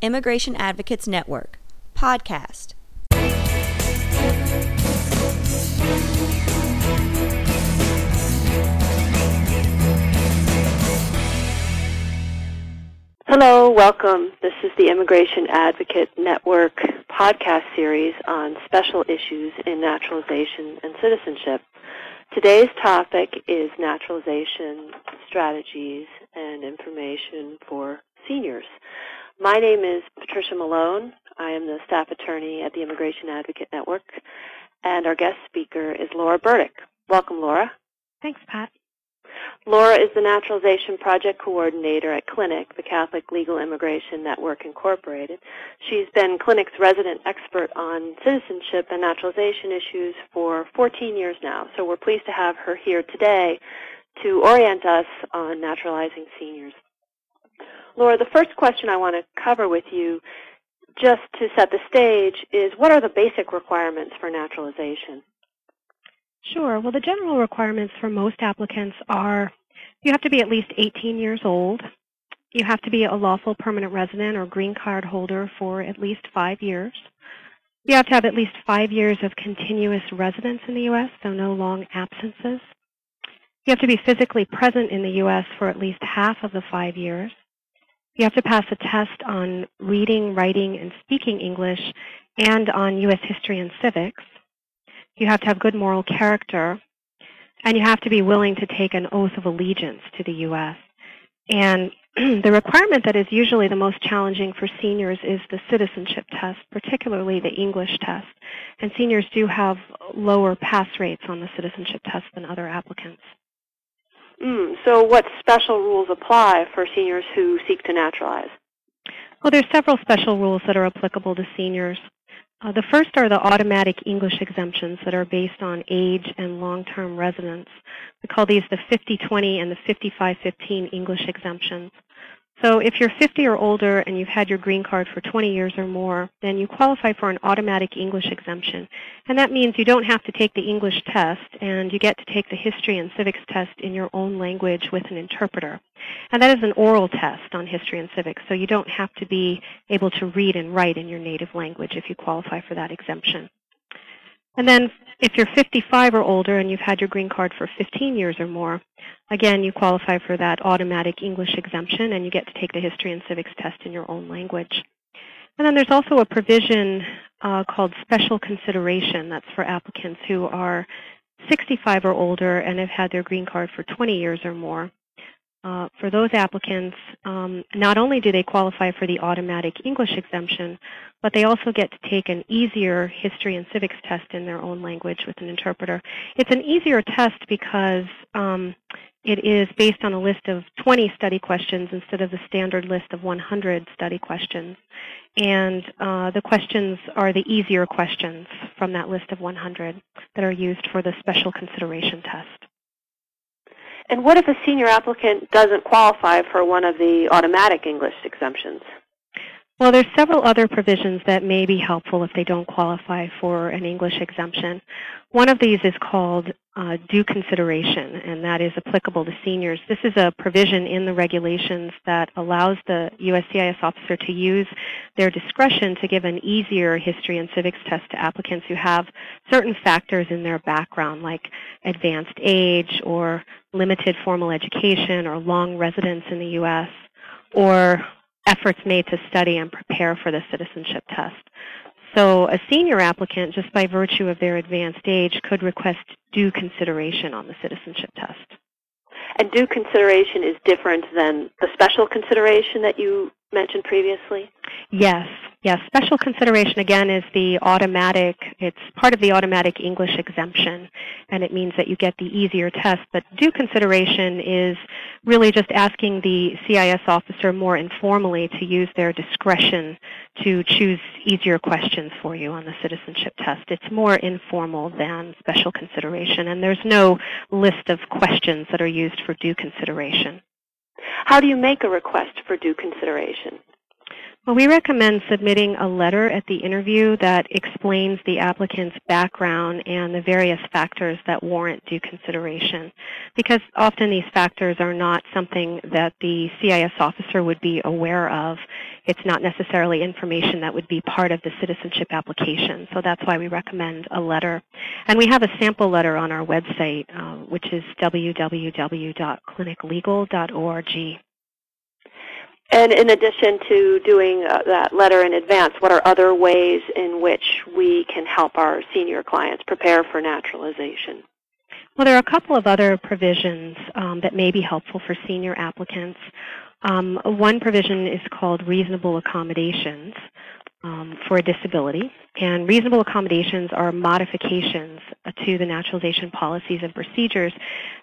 Immigration Advocates Network, podcast. Hello, welcome. This is the Immigration Advocate Network podcast series on special issues in naturalization and citizenship. Today's topic is naturalization strategies and information for seniors. My name is Patricia Malone. I am the staff attorney at the Immigration Advocate Network, and our guest speaker is Laura Burdick. Welcome, Laura. Thanks, Pat. Laura is the Naturalization Project Coordinator at Clinic, the Catholic Legal Immigration Network Incorporated. She's been Clinic's resident expert on citizenship and naturalization issues for 14 years now, so we're pleased to have her here today to orient us on naturalizing seniors. Laura, the first question I want to cover with you, just to set the stage, is what are the basic requirements for naturalization? Sure. Well, the general requirements for most applicants are you have to be at least 18 years old. You have to be a lawful permanent resident or green card holder for at least five years. You have to have at least five years of continuous residence in the U.S., so no long absences. You have to be physically present in the U.S. for at least half of the five years. You have to pass a test on reading, writing, and speaking English and on U.S. history and civics. You have to have good moral character, and you have to be willing to take an oath of allegiance to the U.S. And the requirement that is usually the most challenging for seniors is the citizenship test, particularly the English test. And seniors do have lower pass rates on the citizenship test than other applicants. Mm, so what special rules apply for seniors who seek to naturalize? Well, there's several special rules that are applicable to seniors. Uh, the first are the automatic English exemptions that are based on age and long-term residence. We call these the 50-20 and the 55-15 English exemptions. So if you're 50 or older and you've had your green card for 20 years or more, then you qualify for an automatic English exemption. And that means you don't have to take the English test and you get to take the history and civics test in your own language with an interpreter. And that is an oral test on history and civics, so you don't have to be able to read and write in your native language if you qualify for that exemption. And then if you're 55 or older and you've had your green card for 15 years or more, again, you qualify for that automatic English exemption and you get to take the history and civics test in your own language. And then there's also a provision uh, called special consideration that's for applicants who are 65 or older and have had their green card for 20 years or more. Uh, for those applicants, um, not only do they qualify for the automatic English exemption, but they also get to take an easier history and civics test in their own language with an interpreter. It's an easier test because um, it is based on a list of 20 study questions instead of the standard list of 100 study questions. And uh, the questions are the easier questions from that list of 100 that are used for the special consideration test. And what if a senior applicant doesn't qualify for one of the automatic English exemptions? Well, there's several other provisions that may be helpful if they don't qualify for an English exemption. One of these is called uh, due consideration, and that is applicable to seniors. This is a provision in the regulations that allows the USCIS officer to use their discretion to give an easier history and civics test to applicants who have certain factors in their background, like advanced age or limited formal education or long residence in the U.S. or efforts made to study and prepare for the citizenship test. So a senior applicant, just by virtue of their advanced age, could request due consideration on the citizenship test. And due consideration is different than the special consideration that you mentioned previously? Yes, yes. Special consideration again is the automatic, it's part of the automatic English exemption and it means that you get the easier test. But due consideration is really just asking the CIS officer more informally to use their discretion to choose easier questions for you on the citizenship test. It's more informal than special consideration and there's no list of questions that are used for due consideration. How do you make a request for due consideration? Well, we recommend submitting a letter at the interview that explains the applicant's background and the various factors that warrant due consideration. Because often these factors are not something that the CIS officer would be aware of. It's not necessarily information that would be part of the citizenship application. So that's why we recommend a letter. And we have a sample letter on our website, uh, which is www.cliniclegal.org. And in addition to doing uh, that letter in advance, what are other ways in which we can help our senior clients prepare for naturalization? Well, there are a couple of other provisions um, that may be helpful for senior applicants. Um, one provision is called reasonable accommodations um, for a disability. And reasonable accommodations are modifications to the naturalization policies and procedures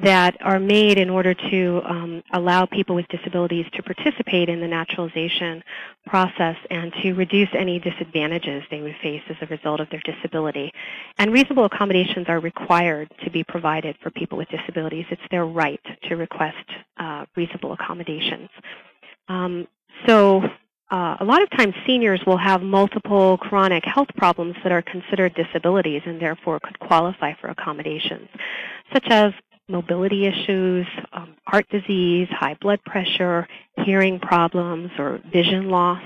that are made in order to um, allow people with disabilities to participate in the naturalization process and to reduce any disadvantages they would face as a result of their disability. And reasonable accommodations are required to be provided for people with disabilities. It's their right to request uh, reasonable accommodations. Um, so uh, a lot of times seniors will have multiple chronic health problems that are considered disabilities and therefore could qualify for accommodations, such as mobility issues, um, heart disease, high blood pressure, hearing problems, or vision loss.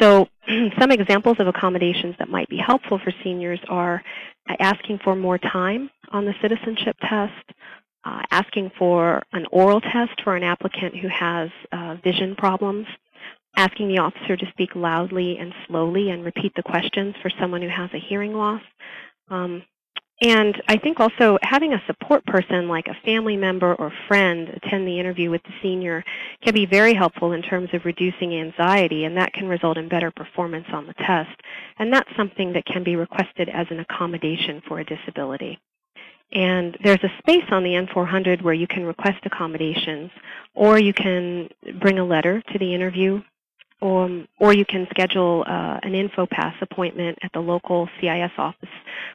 So some examples of accommodations that might be helpful for seniors are asking for more time on the citizenship test, uh, asking for an oral test for an applicant who has uh, vision problems, asking the officer to speak loudly and slowly and repeat the questions for someone who has a hearing loss. Um, and I think also having a support person like a family member or friend attend the interview with the senior can be very helpful in terms of reducing anxiety, and that can result in better performance on the test. And that's something that can be requested as an accommodation for a disability. And there's a space on the N400 where you can request accommodations, or you can bring a letter to the interview um, or you can schedule uh, an InfoPass appointment at the local CIS office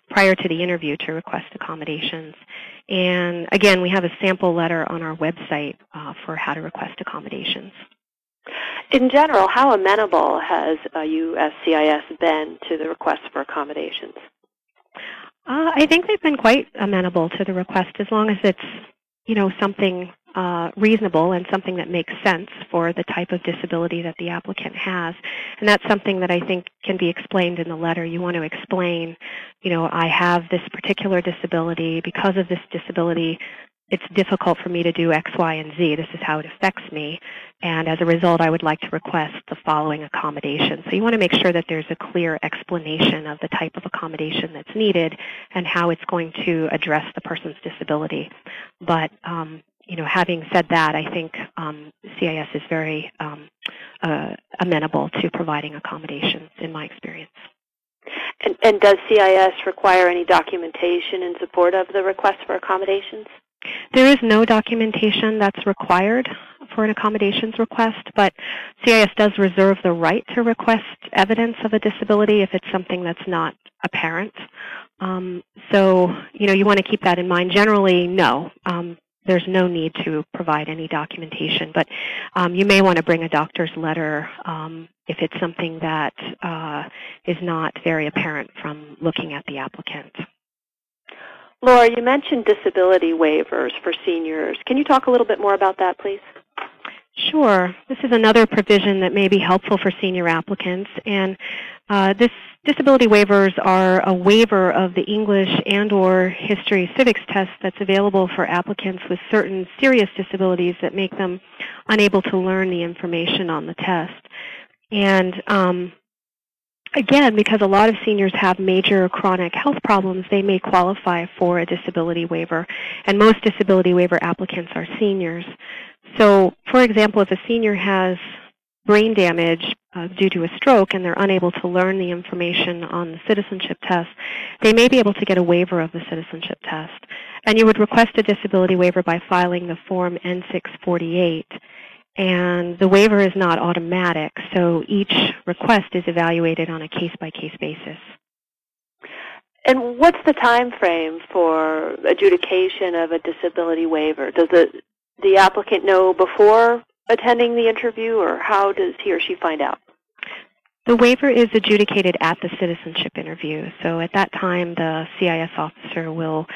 prior to the interview to request accommodations. And again, we have a sample letter on our website uh, for how to request accommodations. In general, how amenable has uh, USCIS been to the request for accommodations? Uh, I think they've been quite amenable to the request as long as it's you know something uh, reasonable and something that makes sense for the type of disability that the applicant has. And that's something that I think can be explained in the letter. You want to explain, you know, I have this particular disability. Because of this disability, it's difficult for me to do X, Y, and Z. This is how it affects me. And as a result, I would like to request the following accommodation. So you want to make sure that there's a clear explanation of the type of accommodation that's needed and how it's going to address the person's disability. But um, you know, having said that, I think um, CIS is very um, uh, amenable to providing accommodations, in my experience. And, and, does CIS require any documentation in support of the request for accommodations? There is no documentation that's required for an accommodations request, but CIS does reserve the right to request evidence of a disability if it's something that's not apparent. Um, so, you know, you want to keep that in mind. Generally, no. Um, there's no need to provide any documentation, but um, you may want to bring a doctor's letter um, if it's something that uh, is not very apparent from looking at the applicant. Laura, you mentioned disability waivers for seniors. Can you talk a little bit more about that, please? Sure. This is another provision that may be helpful for senior applicants. And uh, this disability waivers are a waiver of the English and or history civics test that's available for applicants with certain serious disabilities that make them unable to learn the information on the test. And um, again, because a lot of seniors have major chronic health problems, they may qualify for a disability waiver. And most disability waiver applicants are seniors. So, for example, if a senior has brain damage uh, due to a stroke and they're unable to learn the information on the citizenship test, they may be able to get a waiver of the citizenship test. And you would request a disability waiver by filing the Form N648. And the waiver is not automatic, so each request is evaluated on a case-by-case basis. And what's the time frame for adjudication of a disability waiver? Does it the applicant know before attending the interview, or how does he or she find out? The waiver is adjudicated at the citizenship interview. So at that time, the CIS officer will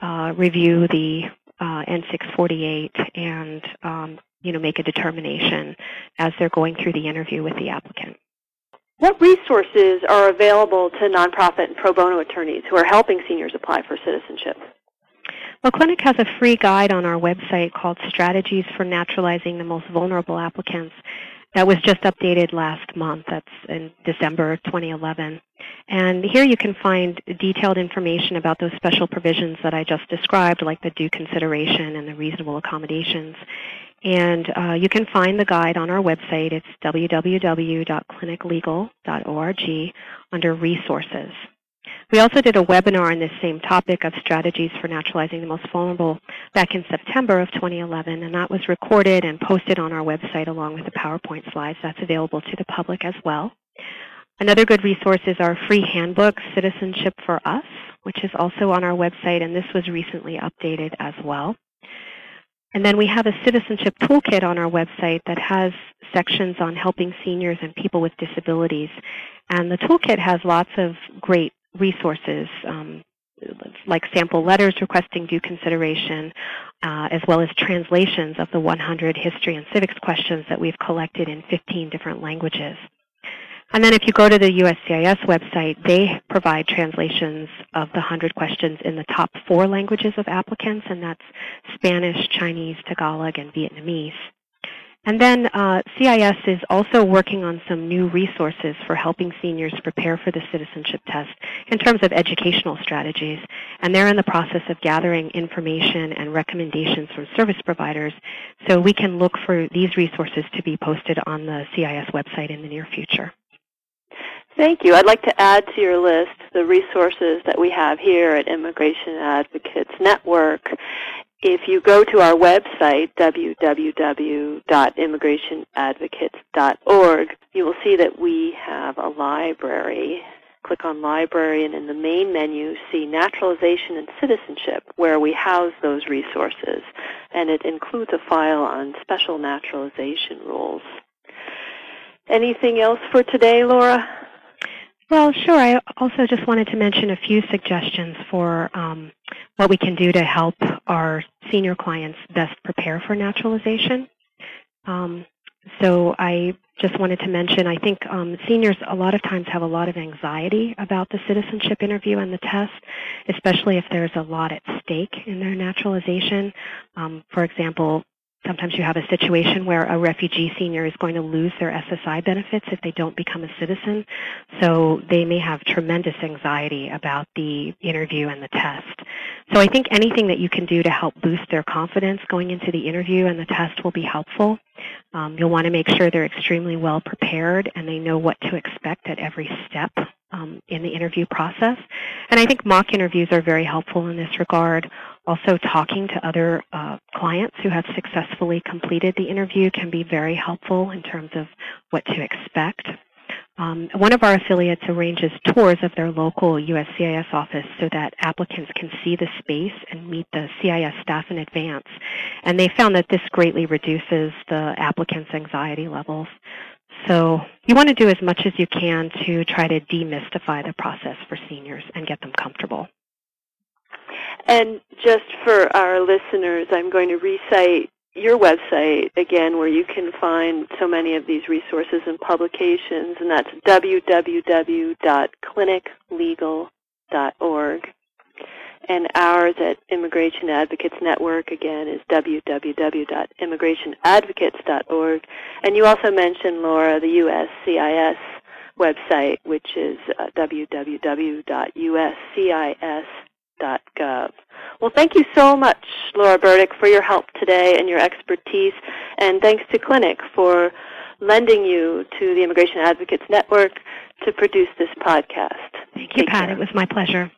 uh, review the uh, N648 and um, you know make a determination as they're going through the interview with the applicant. What resources are available to nonprofit and pro bono attorneys who are helping seniors apply for citizenship? Well, Clinic has a free guide on our website called Strategies for Naturalizing the Most Vulnerable Applicants that was just updated last month. That's in December 2011. And here you can find detailed information about those special provisions that I just described, like the due consideration and the reasonable accommodations. And uh, you can find the guide on our website. It's www.cliniclegal.org under Resources. We also did a webinar on this same topic of strategies for naturalizing the most vulnerable back in September of 2011, and that was recorded and posted on our website along with the PowerPoint slides. That's available to the public as well. Another good resource is our free handbook, Citizenship for Us, which is also on our website, and this was recently updated as well. And then we have a citizenship toolkit on our website that has sections on helping seniors and people with disabilities. And the toolkit has lots of great resources um, like sample letters requesting due consideration, uh, as well as translations of the 100 history and civics questions that we've collected in 15 different languages. And then if you go to the USCIS website, they provide translations of the 100 questions in the top four languages of applicants, and that's Spanish, Chinese, Tagalog, and Vietnamese. And then uh, CIS is also working on some new resources for helping seniors prepare for the citizenship test in terms of educational strategies. And they're in the process of gathering information and recommendations from service providers so we can look for these resources to be posted on the CIS website in the near future. Thank you. I'd like to add to your list the resources that we have here at Immigration Advocates Network if you go to our website, www.immigrationadvocates.org, you will see that we have a library. Click on Library, and in the main menu, see Naturalization and Citizenship, where we house those resources. And it includes a file on special naturalization rules. Anything else for today, Laura? Well, sure. I also just wanted to mention a few suggestions for um, what we can do to help our senior clients best prepare for naturalization. Um, so I just wanted to mention, I think um, seniors a lot of times have a lot of anxiety about the citizenship interview and the test, especially if there's a lot at stake in their naturalization. Um, for example, Sometimes you have a situation where a refugee senior is going to lose their SSI benefits if they don't become a citizen. So they may have tremendous anxiety about the interview and the test. So I think anything that you can do to help boost their confidence going into the interview and the test will be helpful. Um, you'll want to make sure they're extremely well prepared and they know what to expect at every step um, in the interview process. And I think mock interviews are very helpful in this regard. Also, talking to other uh, clients who have successfully completed the interview can be very helpful in terms of what to expect. Um, one of our affiliates arranges tours of their local USCIS office so that applicants can see the space and meet the CIS staff in advance. And they found that this greatly reduces the applicants' anxiety levels. So you want to do as much as you can to try to demystify the process for seniors and get them comfortable. And just for our listeners, I'm going to recite your website again where you can find so many of these resources and publications, and that's www.cliniclegal.org. And ours at Immigration Advocates Network, again, is www.immigrationadvocates.org. And you also mentioned, Laura, the USCIS website, which is uh, www.uscis.gov. Well, thank you so much, Laura Burdick, for your help today and your expertise. And thanks to Clinic for lending you to the Immigration Advocates Network to produce this podcast. Thank you, Pat. Care. It was my pleasure.